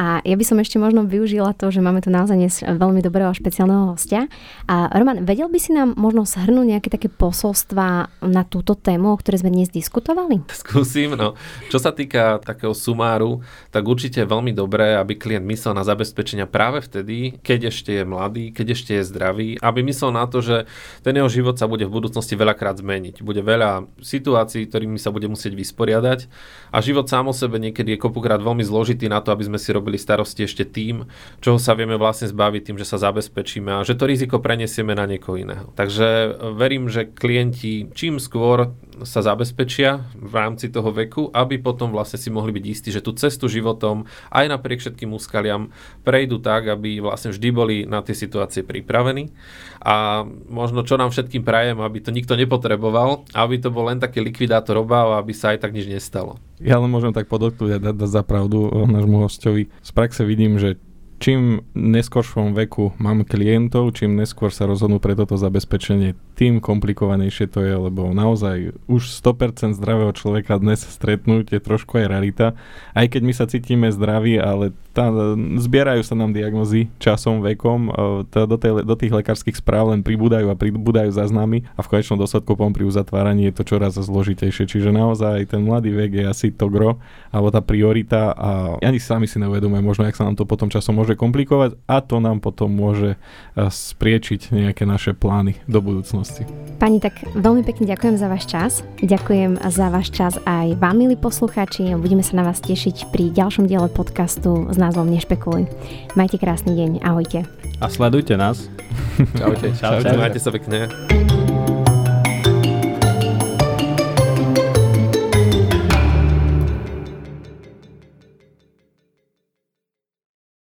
A ja by som ešte možno využila to, že máme tu naozaj dnes veľmi dobrého a špeciálneho hostia. A Roman, vedel by si nám možno shrnúť nejaké také posolstva na túto tému, o ktorej sme dnes diskutovali? Skúsim, no. Čo sa týka takého sumáru, tak určite je veľmi dobré, aby klient myslel na zabezpečenia práve vtedy, keď ešte je mladý, keď ešte je zdravý, aby myslel na to, že ten jeho život sa bude v budúcnosti veľakrát zmeniť. Bude veľa situácií, ktorými sa bude musieť vysporiadať a život sám o sebe niekedy je kopukrát veľmi zložitý na to, aby sme si robili starosti ešte tým, čoho sa vieme vlastne zbaviť tým, že sa zabezpečíme a že to riziko prenesieme na niekoho iného. Takže e, verím, že klienti čím skôr sa zabezpečia v rámci toho veku, aby potom vlastne si mohli byť istí, že tú cestu životom aj napriek všetkým úskaliam prejdú tak, aby vlastne vždy boli na tie situácie pripravení. A možno čo nám všetkým prajem, aby to nikto nepotreboval, aby to bol len taký likvidátor obáv, aby sa aj tak nič nestalo. Ja len môžem tak podotknúť a dať za pravdu nášmu hostovi. Z praxe vidím, že čím neskôršom veku mám klientov, čím neskôr sa rozhodnú pre toto zabezpečenie, tým komplikovanejšie to je, lebo naozaj už 100% zdravého človeka dnes stretnúť je trošku aj rarita. Aj keď my sa cítime zdraví, ale tá, zbierajú sa nám diagnozy časom, vekom, tá, do, tej, do tých lekárskych správ len pribúdajú a pribúdajú záznamy a v konečnom dôsledku potom pri uzatváraní je to čoraz zložitejšie. Čiže naozaj ten mladý vek je asi to gro, alebo tá priorita a ani sami si neuvedomujem možno, jak sa nám to potom časom môže môže komplikovať a to nám potom môže eh, spriečiť nejaké naše plány do budúcnosti. Pani, tak veľmi pekne ďakujem za váš čas. Ďakujem za váš čas aj vám, milí poslucháči. Budeme sa na vás tešiť pri ďalšom diele podcastu s názvom Nešpekuluj. Majte krásny deň. Ahojte. A sledujte nás. Čaute. Čaute. Čaute. Majte sa pekne.